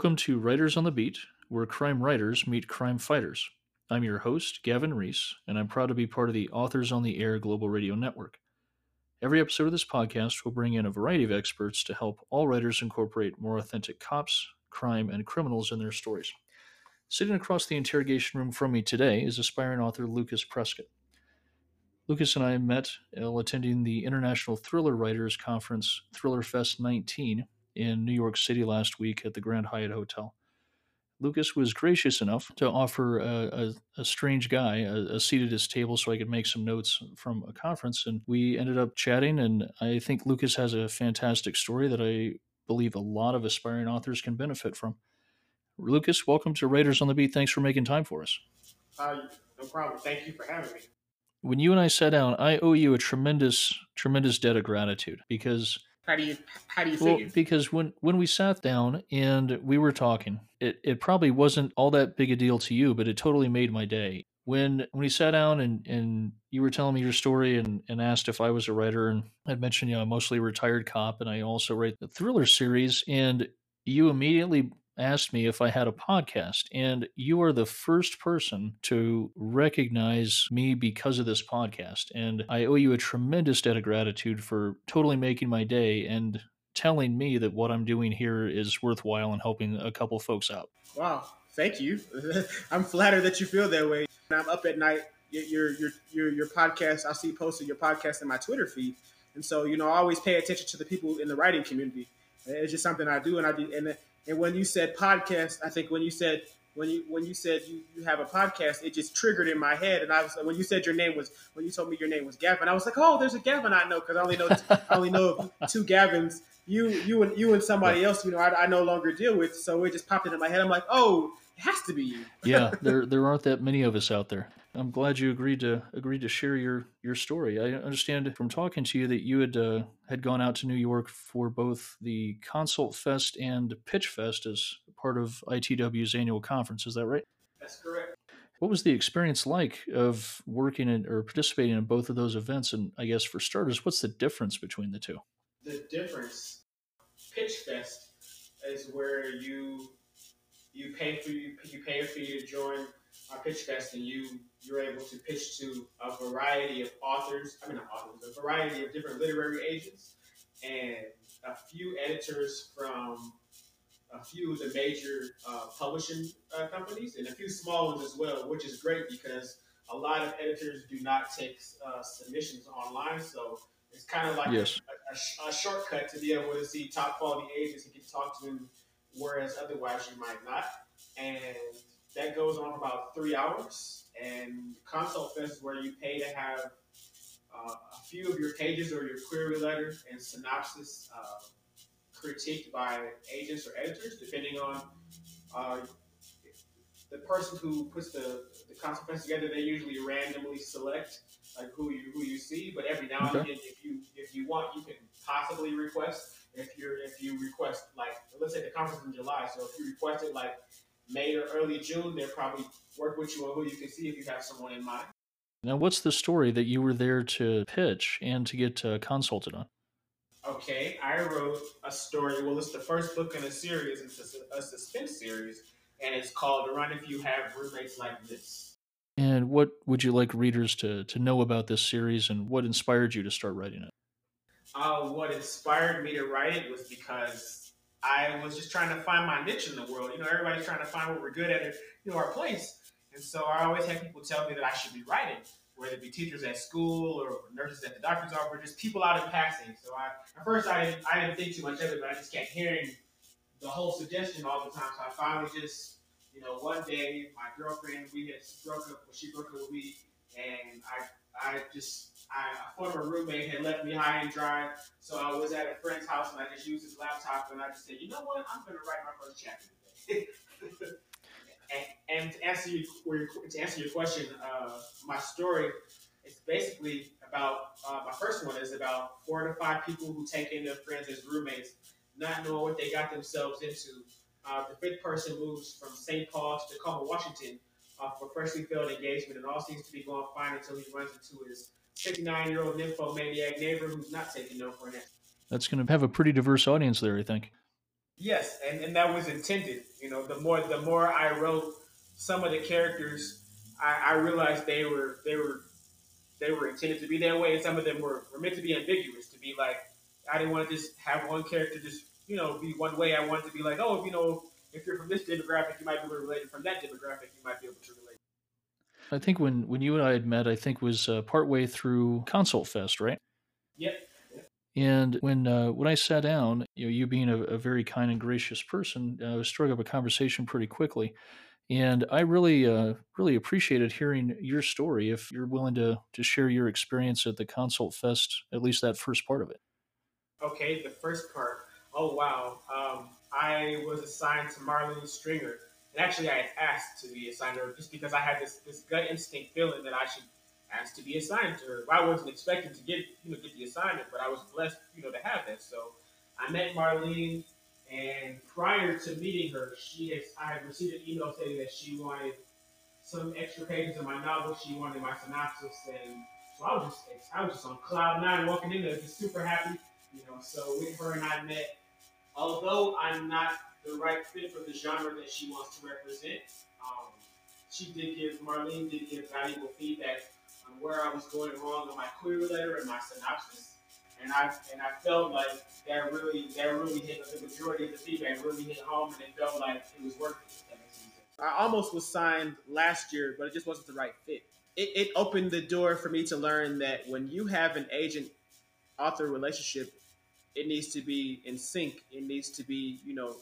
Welcome to Writers on the Beat, where crime writers meet crime fighters. I'm your host, Gavin Reese, and I'm proud to be part of the Authors on the Air Global Radio Network. Every episode of this podcast will bring in a variety of experts to help all writers incorporate more authentic cops, crime, and criminals in their stories. Sitting across the interrogation room from me today is aspiring author Lucas Prescott. Lucas and I met while attending the International Thriller Writers Conference Thriller Fest 19 in New York City last week at the Grand Hyatt Hotel. Lucas was gracious enough to offer a, a, a strange guy a, a, seat at his table so I could make some notes from a conference. And we ended up chatting. And I think Lucas has a fantastic story that I believe a lot of aspiring authors can benefit from. Lucas, welcome to Writers on the Beat. Thanks for making time for us. Uh, no problem. Thank you for having me. When you and I sat down, I owe you a tremendous, tremendous debt of gratitude because how do you how do you well, figure? because when when we sat down and we were talking, it, it probably wasn't all that big a deal to you, but it totally made my day. When when we sat down and, and you were telling me your story and, and asked if I was a writer and I'd mentioned, you know, I'm mostly a retired cop and I also write the thriller series and you immediately asked me if I had a podcast, and you are the first person to recognize me because of this podcast. And I owe you a tremendous debt of gratitude for totally making my day and telling me that what I'm doing here is worthwhile and helping a couple folks out. Wow, thank you. I'm flattered that you feel that way. I'm up at night. Your your your your podcast. I see posted your podcast in my Twitter feed, and so you know I always pay attention to the people in the writing community. It's just something I do, and I do, and and when you said podcast, I think when you said when you when you said you, you have a podcast, it just triggered in my head. And I was when you said your name was when you told me your name was Gavin, I was like, oh, there's a Gavin I know because I only know I only know two Gavins. You you and you and somebody else, you know, I, I no longer deal with. So it just popped into my head. I'm like, oh, it has to be you. yeah, there there aren't that many of us out there. I'm glad you agreed to agreed to share your your story. I understand from talking to you that you had uh, had gone out to New York for both the Consult Fest and Pitch Fest as part of ITW's annual conference. Is that right? That's correct. What was the experience like of working in or participating in both of those events? And I guess for starters, what's the difference between the two? The difference, Pitch Fest, is where you you pay for you, you pay a fee to join our pitch fest and you you're able to pitch to a variety of authors, I mean not authors, a variety of different literary agents and a few editors from a few of the major uh, publishing uh, companies and a few small ones as well, which is great because a lot of editors do not take uh, submissions online. So it's kind of like yes. a, a, a, shortcut to be able to see top quality agents and can talk to them, whereas otherwise you might not. And that goes on for about three hours. And Consult Fest is where you pay to have uh, a few of your pages or your query letter and synopsis uh, critiqued by agents or editors, depending on uh, the person who puts the, the Consult Fest together. They usually randomly select like who you who you see, but every now okay. and again, if you if you want, you can possibly request. If you're if you request like let's say the conference in July, so if you requested like May or early June, they'll probably work with you on who you can see if you have someone in mind. Now, what's the story that you were there to pitch and to get uh, consulted on? Okay, I wrote a story. Well, it's the first book in a series. It's a, a suspense series, and it's called "Run If You Have Roommates Like This." And what would you like readers to to know about this series, and what inspired you to start writing it? Uh, what inspired me to write it was because I was just trying to find my niche in the world. You know, everybody's trying to find what we're good at, you know, our place. And so I always had people tell me that I should be writing, whether it be teachers at school or nurses at the doctor's office, or just people out in passing. So I, at first I didn't, I didn't think too much of it, but I just kept hearing the whole suggestion all the time. So I finally just, you know, one day my girlfriend, we had broke up, well, she broke up with me, and I I just, I, a former roommate had left me high and dry. So I was at a friend's house and I just used his laptop and I just said, you know what, I'm going to write my first chapter today. and, and, to answer you, to answer your question, uh, my story is basically about uh, my first one is about four to five people who take in their friends as roommates, not knowing what they got themselves into. Uh, the fifth person moves from St. Paul to Tacoma, Washington, uh, for freshly failed engagement, and all seems to be going fine until he runs into his 59 year old nymphomaniac neighbor who's not taking no for an answer. That's going to have a pretty diverse audience there, I think. Yes, and, and that was intended. You know, the more the more I wrote some of the characters, I, I realized they were they were they were intended to be that way, and some of them were, were meant to be ambiguous. To be like, I didn't want to just have one character just you know be one way. I wanted to be like, oh, you know, if you're from this demographic, you might be related. From that demographic, you might be able to relate. I think when when you and I had met, I think was uh, partway through Consult Fest, right? Yep. And when uh, when I sat down, you know, you being a, a very kind and gracious person, uh, struck up a conversation pretty quickly. And I really, uh, really appreciated hearing your story. If you're willing to to share your experience at the Consult Fest, at least that first part of it. Okay, the first part. Oh wow, um, I was assigned to Marlene Stringer, and actually I had asked to be assigned to her just because I had this this gut instinct feeling that I should ask to be assigned to her. I wasn't expecting to get you know get the assignment, but I was blessed you know to have that. So I met Marlene, and prior to meeting her, she has I had received an email saying that she wanted some extra pages of my novel. She wanted my synopsis, and so I was just I was just on cloud nine walking in there, just super happy, you know. So with her and I met. Although I'm not the right fit for the genre that she wants to represent, um, she did give Marlene did give valuable feedback on where I was going wrong in my query letter and my synopsis. And I and I felt like that really that really hit the majority of the feedback really hit home and it felt like it was working. I almost was signed last year, but it just wasn't the right fit. It, it opened the door for me to learn that when you have an agent author relationship, it needs to be in sync. It needs to be, you know,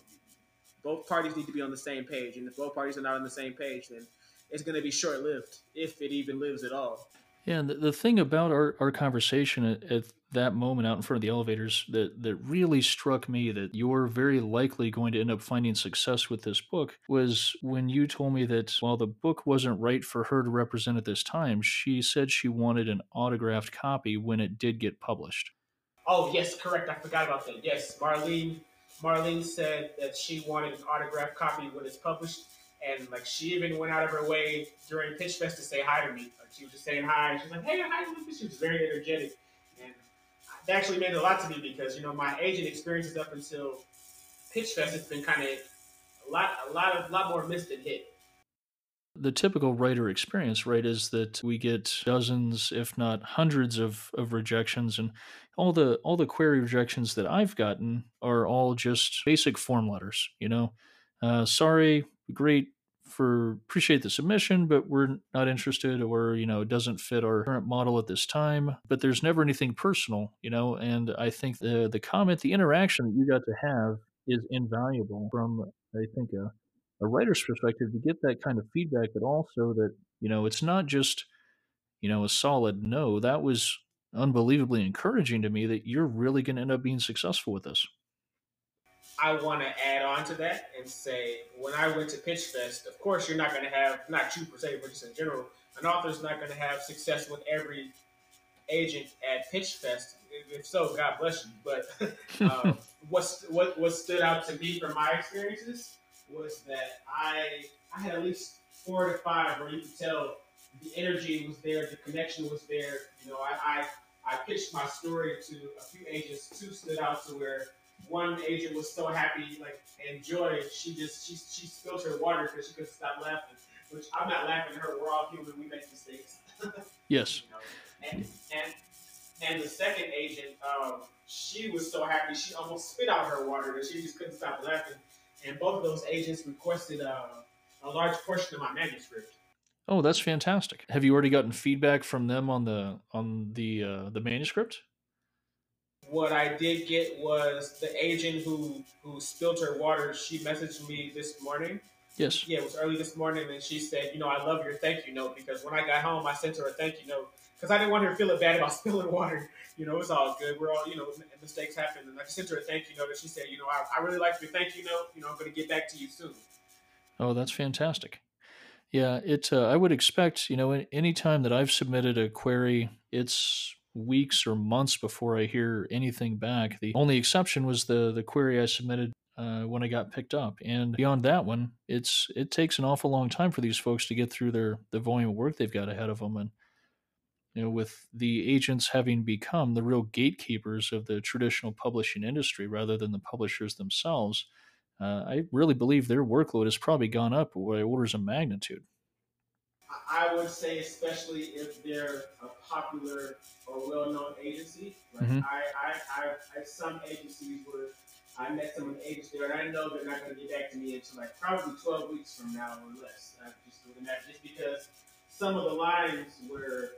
both parties need to be on the same page. And if both parties are not on the same page, then it's going to be short lived, if it even lives at all. Yeah, and the, the thing about our, our conversation at, at that moment out in front of the elevators that, that really struck me that you're very likely going to end up finding success with this book was when you told me that while the book wasn't right for her to represent at this time, she said she wanted an autographed copy when it did get published. Oh, yes, correct. I forgot about that. Yes, Marlene Marlene said that she wanted an autographed copy when it's published and like she even went out of her way during Pitch Fest to say hi to me. Like she was just saying hi. And she was like, "Hey, hi, Lucas." She was very energetic, and that actually meant a lot to me because you know my agent experiences up until Pitch Fest has been kind of a lot, a lot of, lot more missed than hit. The typical writer experience, right, is that we get dozens, if not hundreds, of, of rejections, and all the all the query rejections that I've gotten are all just basic form letters. You know, uh, sorry, great for appreciate the submission but we're not interested or you know it doesn't fit our current model at this time but there's never anything personal you know and i think the the comment the interaction that you got to have is invaluable from i think a, a writer's perspective to get that kind of feedback but also that you know it's not just you know a solid no that was unbelievably encouraging to me that you're really going to end up being successful with this I want to add on to that and say when I went to Pitch Fest, of course, you're not going to have, not you per se, but just in general, an author's not going to have success with every agent at Pitch Fest. If so, God bless you. But um, what's, what, what stood out to me from my experiences was that I, I had at least four to five where you could tell the energy was there, the connection was there. You know, I, I, I pitched my story to a few agents. Two stood out to where one agent was so happy, like and joy, she just she she spilled her water because she couldn't stop laughing. Which I'm not laughing at her. We're all human. We make mistakes. yes. You know? And and and the second agent, um, she was so happy she almost spit out her water that she just couldn't stop laughing. And both of those agents requested uh, a large portion of my manuscript. Oh, that's fantastic. Have you already gotten feedback from them on the on the uh, the manuscript? what I did get was the agent who who spilled her water. She messaged me this morning. Yes. Yeah, it was early this morning, and she said, "You know, I love your thank you note because when I got home, I sent her a thank you note because I didn't want her to feel bad about spilling water. You know, it's all good. We're all, you know, mistakes happen, and I sent her a thank you note, and she said, "You know, I, I really like your thank you note. You know, I'm going to get back to you soon." Oh, that's fantastic. Yeah, it. Uh, I would expect, you know, any time that I've submitted a query, it's weeks or months before I hear anything back. The only exception was the the query I submitted uh, when I got picked up, and beyond that one, it's it takes an awful long time for these folks to get through their the volume of work they've got ahead of them, and you know, with the agents having become the real gatekeepers of the traditional publishing industry rather than the publishers themselves, uh, I really believe their workload has probably gone up by orders of magnitude. I would say, especially if they're a popular or well-known agency. Like Mhm. I, I, I, I, some agencies where I met some of the agents there, and I know they're not going to get back to me until like probably 12 weeks from now or less. I just just because some of the lines were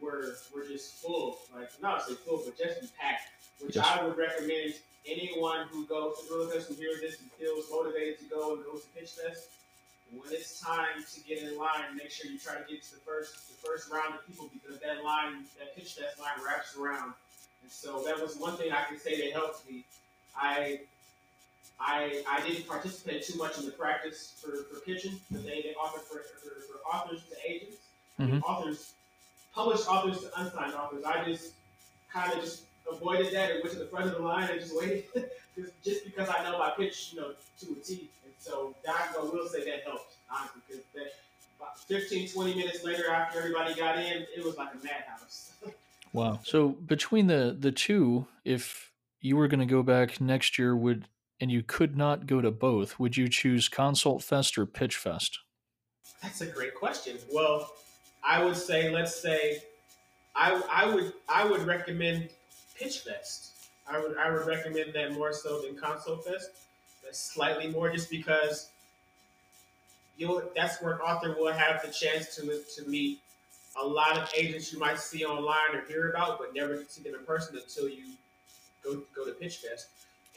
were were just full, like not say full, but just packed. Which Yes. I would recommend anyone who goes to Fest who hears this and feels motivated to go and goes to Pitch Fest. When it's time to get in line, make sure you try to get to the first the first round of people because that line, that Pitch Fest line wraps around. And so that was one thing I could say that helped me. I I I didn't participate too much in the practice for, for pitching because they, they offered for, for, for authors to agents, mean, authors, published authors to unsigned authors. I just kind of just avoided that and went to the front of the line and just waited, just, just because I know my pitch, you know, to a T. And so that I will say that helped honestly because that about 15, 20 minutes later after everybody got in, it was like a madhouse. Wow. So between the the two, if you were going to go back next year, would and you could not go to both, would you choose Consult Fest or Pitch Fest? That's a great question. Well, I would say, let's say, I, I would I would recommend Pitch Fest. I would I would recommend that more so than Consult Fest. That's slightly more, just because you that's where an author will have the chance to to meet a lot of agents you might see online or hear about, but never see them in person until you go go to Pitch Fest.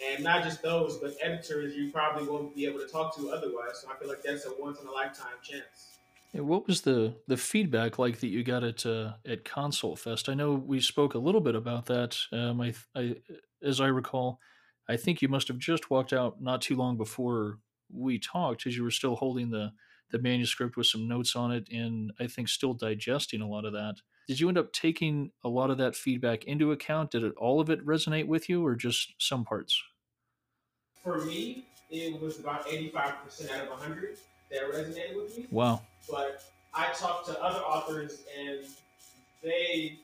And not just those, but editors you probably won't be able to talk to otherwise. So I feel like that's a once in a lifetime chance. And what was the the feedback like that you got at uh, at Consult Fest? I know we spoke a little bit about that. Um, I, I, as I recall, I think you must have just walked out not too long before we talked, as you were still holding the the manuscript with some notes on it, and I think still digesting a lot of that. Did you end up taking a lot of that feedback into account? Did it all of it resonate with you, or just some parts? For me, it was about 85% out of 100 that resonated with me. Wow. But I talked to other authors, and they,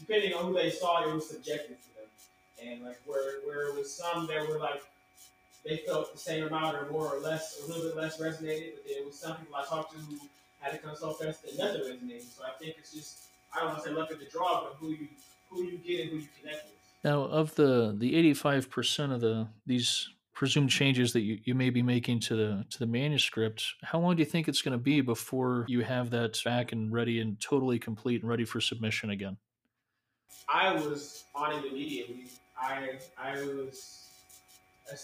depending on who they saw, it was subjective to them. And like where where it was some that were like they felt the same amount or more or less, a little bit less resonated. But there was some people I talked to who had a consult fest that nothing resonated. So I think it's just I don't want to say luck of the draw, but who you who you get and who you connect with. Now, of the the eighty five percent of the these presumed changes that you, you may be making to the to the manuscript, how long do you think it's going to be before you have that back and ready and totally complete and ready for submission again? I was on it immediately. I I was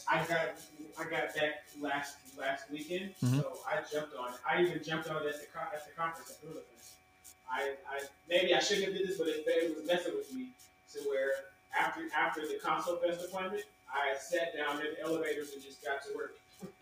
I got I got back last last weekend, Mhm. so I jumped on it. I even jumped on it at the at the conference at Fest. I, I maybe I shouldn't have did this, but it, it was messing with me to where after after the consult fest appointment, I sat down in elevators and just got to work.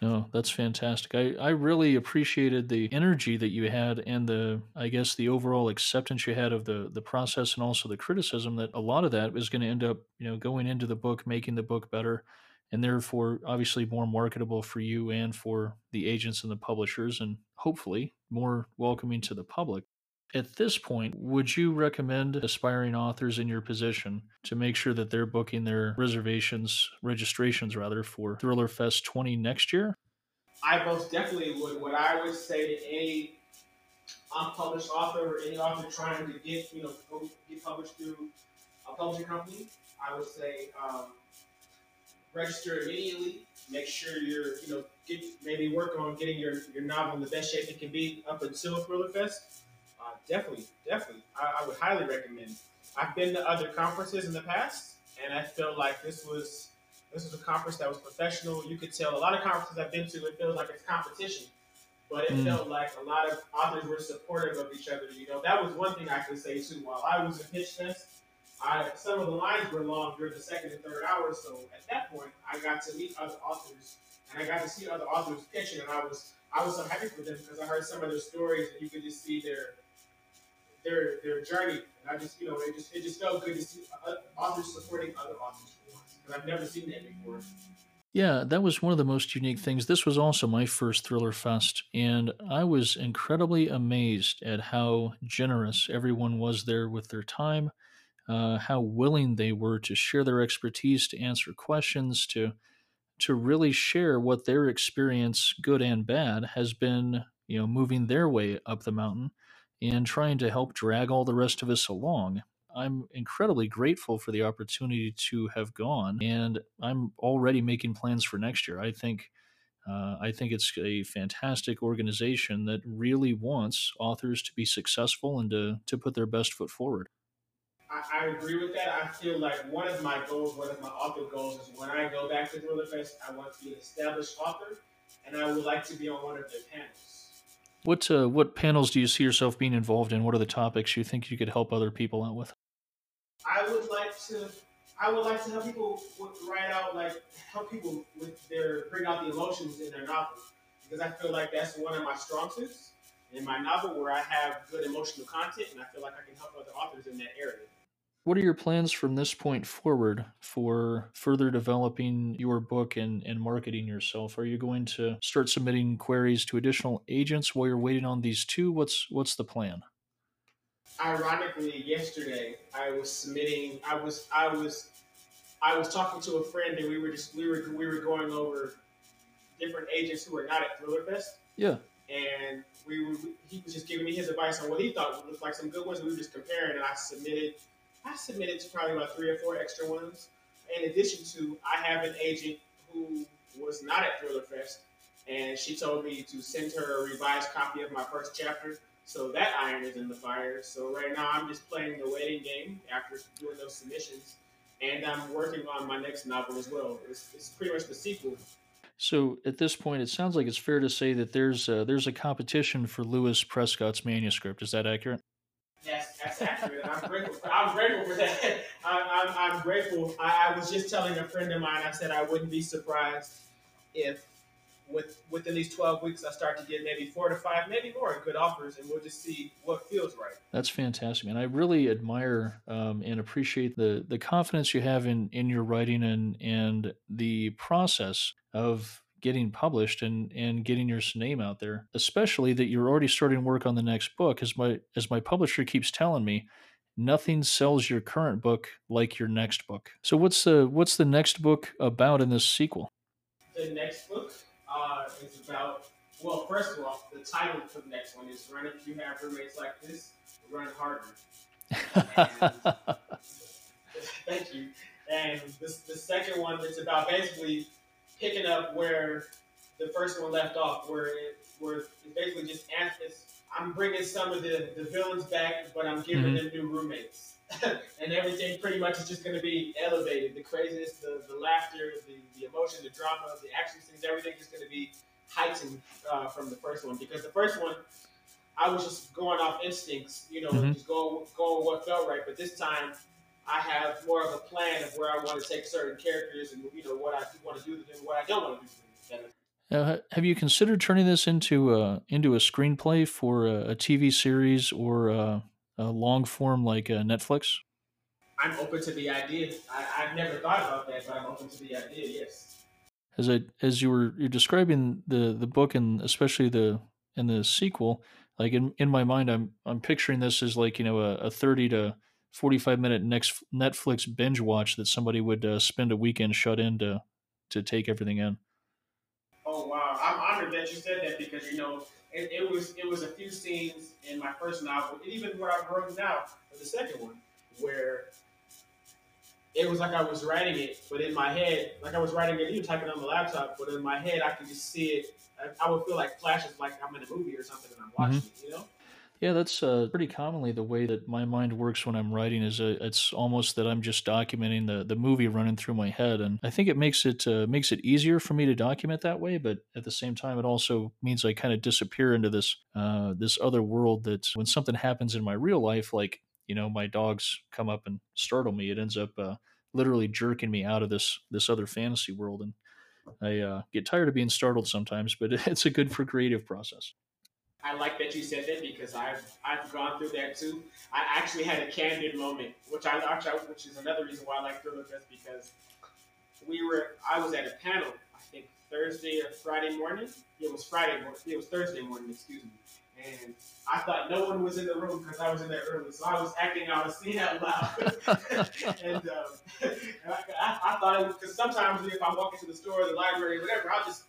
No, that's fantastic. I, I really appreciated the energy that you had and the I guess the overall acceptance you had of the the process and also the criticism that a lot of that is going to end up, you know, going into the book, making the book better and therefore obviously more marketable for you and for the agents and the publishers and hopefully more welcoming to the public. At this point, would you recommend aspiring authors in your position to make sure that they're booking their reservations, registrations rather, for Thriller Fest 20 next year? I most definitely would. What I would say to any unpublished author or any author trying to get you know get published through a publishing company, I would say um, register immediately. Make sure you're you know get maybe work on getting your, your novel in the best shape it can be up until Thriller Fest. Uh, definitely, definitely, I, I would highly recommend. I've been to other conferences in the past, and I felt like this was this was a conference that was professional. You could tell a lot of conferences I've been to, it feels like it's competition, but it Mm. felt like a lot of authors were supportive of each other. You know, that was one thing I could say too. While I was in Pitch Fest, I some of the lines were long during the second and third hours. So at that point, I got to meet other authors, and I got to see other authors pitching, and I was I was so happy for them because I heard some of their stories, and you could just see their their their journey. And I just you know it just it just felt good to see authors supporting other authors because I've never seen that before. Yeah, that was one of the most unique things. This was also my first Thriller Fest, and I was incredibly amazed at how generous everyone was there with their time, uh, how willing they were to share their expertise, to answer questions, to to really share what their experience, good and bad, has been, you know, moving their way up the mountain and trying to help drag all the rest of us along. I'm incredibly grateful for the opportunity to have gone, and I'm already making plans for next year. I think uh, I think it's a fantastic organization that really wants authors to be successful and to, to put their best foot forward. I, agree with that. I feel like one of my goals, one of my author goals, is when I go back to Thriller Fest, I want to be an established author, and I would like to be on one of their panels. What uh, what panels do you see yourself being involved in? What are the topics you think you could help other people out with? I would like to I would like to help people write out like help people with their bring out the emotions in their novel because I feel like that's one of my strong suits in my novel where I have good emotional content and I feel like I can help other authors in that area. What are your plans from this point forward for further developing your book and, and marketing yourself? Are you going to start submitting queries to additional agents while you're waiting on these two? What's what's the plan? Ironically, yesterday I was submitting I was I was I was talking to a friend and we were just we were we were going over different agents who are not at Thrillerfest. Yeah. And we were he was just giving me his advice on what he thought looked like some good ones. And we were just comparing, and I submitted I submitted to probably about three or four extra ones. In addition to, I have an agent who was not at Thriller Fest, and she told me to send her a revised copy of my first chapter. So that iron is in the fire. So right now I'm just playing the waiting game after doing those submissions and I'm working on my next novel as well. It's, it's pretty much the sequel. So at this point, it sounds like it's fair to say that there's a, there's a competition for Lucas Prescott's manuscript. Is that accurate? Yes, that's accurate. I'm grateful. For, I'm grateful for that. I, I'm, I'm grateful. I, I was just telling a friend of mine. I said I wouldn't be surprised if with within these 12 weeks, I start to get maybe four to five, maybe more good offers, and we'll just see what feels right. That's fantastic, man. I really admire um, and appreciate the the confidence you have in in your writing and and the process of getting published and and getting your name out there. Especially that you're already starting work on the next book, as my as my publisher keeps telling me. Nothing sells your current book like your next book. So what's the what's the next book about in this sequel? The next book uh, is about, well, first of all, the title for the next one is Run If You Have Roommates Like This, Run Harder. thank you. And this, the second one is about basically picking up where the first one left off, where it, where it basically just answers. I'm bringing some of the, the villains back, but I'm giving mm-hmm. them new roommates. and everything pretty much is just going to be elevated. The craziness, the, the laughter, the, the emotion, the drama, the action scenes, everything is going to be heightened uh, from the first one. Because the first one, I was just going off instincts, you know, mm-hmm. just going, going what felt right. But this time, I have more of a plan of where I want to take certain characters and, you know, what I want to do to them and what I don't want to do to them. Now, have you considered turning this into a into a screenplay for a, a TV series or a, a long form like uh, Netflix? I'm open to the idea. I, have never thought about that, but I'm open to the idea. Yes. As I as you were you're describing the the book and especially the in the sequel, like in, in my mind, I'm I'm picturing this as like you know a, a thirty to forty five minute next Netflix binge watch that somebody would uh, spend a weekend shut in to to take everything in. Oh wow! I'm honored that you said that because you know it, it, was it was a few scenes in my first novel, and even what I've written now for the second one, where it was like I was writing it, but in my head, like I was writing it, even typing on the laptop, but in my head, I could just see it. I, I would feel like flashes, like I'm in a movie or something, and I'm watching mm-hmm. it. You know. Yeah, that's uh, pretty commonly the way that my mind works when I'm writing. Is uh, it's almost that I'm just documenting the, the movie running through my head, and I think it makes it uh, makes it easier for me to document that way. But at the same time, it also means I kind of disappear into this uh, this other world. That when something happens in my real life, like you know, my dogs come up and startle me, it ends up uh, literally jerking me out of this this other fantasy world, and I uh, get tired of being startled sometimes. But it's a good for creative process. I like that you said that because I've I've gone through that too. I actually had a candid moment, which I which is another reason why I like Thriller Fest because we were I was at a panel I think Thursday or Friday morning. It was Friday morning. It was Thursday morning. Excuse me. and I thought no one was in the room because I was in there early, so I was acting out a scene out loud. and, um, and I, I, thought it was because sometimes if I walk into the store, the library, whatever, I'll just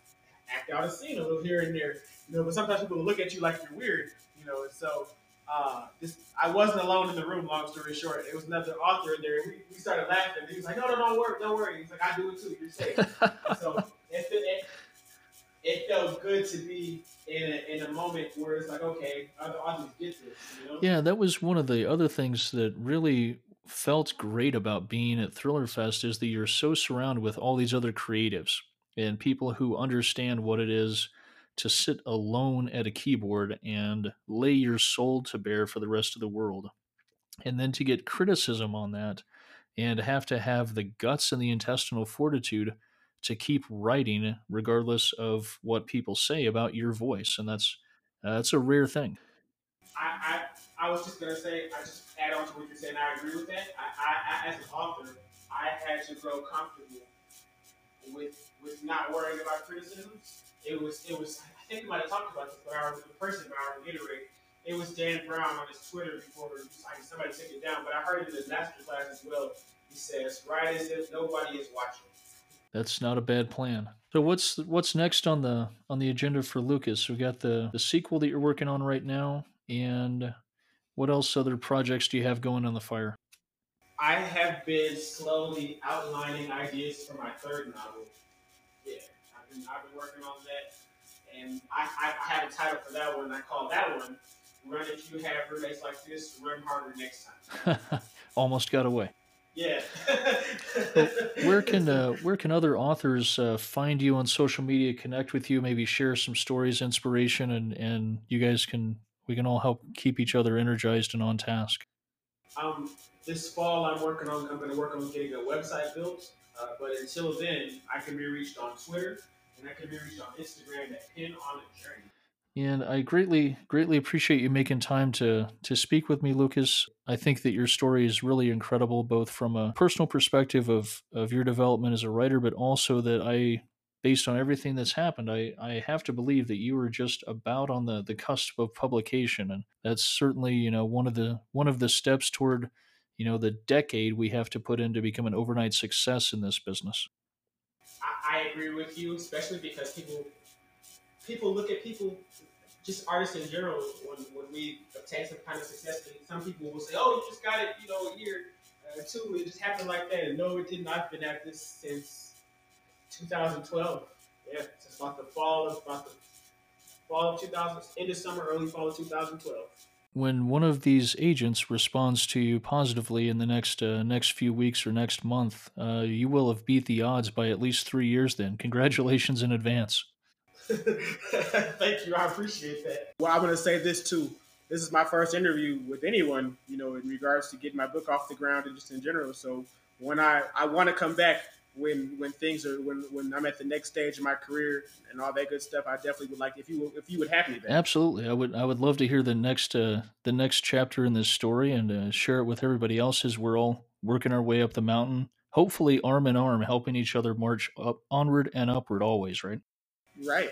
act out a scene a little here and there, you know. But sometimes people will look at you like you're weird, you know. And so uh, this, I wasn't alone in the room. Long story short, it was another author in there. We, we started laughing. He was like, "No, no, don't worry, don't worry." He's like, "I do it too. You're safe." so it, it, it felt good to be in a, in a moment where it's like, okay, other audience get this. You know? Yeah, that was one of the other things that really felt great about being at Thriller Fest is that you're so surrounded with all these other creatives and people who understand what it is to sit alone at a keyboard and lay your soul to bear for the rest of the world. And then to get criticism on that and have to have the guts and the intestinal fortitude to keep writing regardless of what people say about your voice and that's uh, that's a rare thing I, I, I was just gonna say I just add on to what you're saying I agree with that I, I, I as an author I had to grow comfortable with with not worrying about criticism. it was it was I think we might have talked about this but I the person but I reiterate it was Dan Brown on his Twitter before somebody took it down but I heard it in the master class as well he says write as if nobody is watching that's not a bad plan. So what's what's next on the on the agenda for Lucas? We got the the sequel that you're working on right now, and what else other projects do you have going on the fire? I have been slowly outlining ideas for my third novel. Yeah, I've been I've been working on that, and I, I have a title for that one. I call that one "Run If You Have Roommates Like This, Run Harder Next Time." Almost got away. Yeah. where can uh, where can other authors uh, find you on social media, connect with you, maybe share some stories, inspiration, and and you guys can we can all help keep each other energized and on task. Um, this fall I'm working on I'm going to work on getting a website built, uh, but until then I can be reached on Twitter and I can be reached on Instagram at Pin on a Journey. And I greatly, greatly appreciate you making time to to speak with me, Lucas. I think that your story is really incredible, both from a personal perspective of of your development as a writer, but also that I, based on everything that's happened, I I have to believe that you were just about on the the cusp of publication, and that's certainly you know one of the one of the steps toward you know the decade we have to put in to become an overnight success in this business. I, I agree with you, especially because people people look at people, just artists in general, when, when we obtain some kind of success, some people will say, oh, you just got it, you know, a year, uh, two, it just happened like that. And no, it didn't. I've been at this since 2012. Yeah, since about the fall of, about the fall of 2000, end of summer, early fall of 2012 when one of these agents responds to you positively in the next uh, next few weeks or next month, uh, you will have beat the odds by at least three years. Then, congratulations in advance. Thank you. I appreciate that. Well, I'm going to say this too. This is my first interview with anyone, you know, in regards to getting my book off the ground and just in general. So when I, I want to come back when when things are when when I'm at the next stage of my career and all that good stuff, I definitely would like if you if you would have me back. Absolutely, I would I would love to hear the next uh, the next chapter in this story and uh, share it with everybody else as we're all working our way up the mountain, hopefully arm in arm, helping each other march up onward and upward always. Right. Right.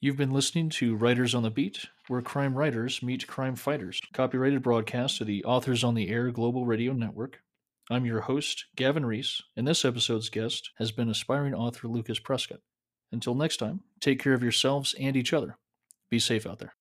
You've been listening to Writers on the Beat, where crime writers meet crime fighters. Copyrighted broadcast of the Authors on the Air Global Radio Network. I'm your host, Gavin Reese, and this episode's guest has been aspiring author Lucas Prescott. Until next time, take care of yourselves and each other. Be safe out there.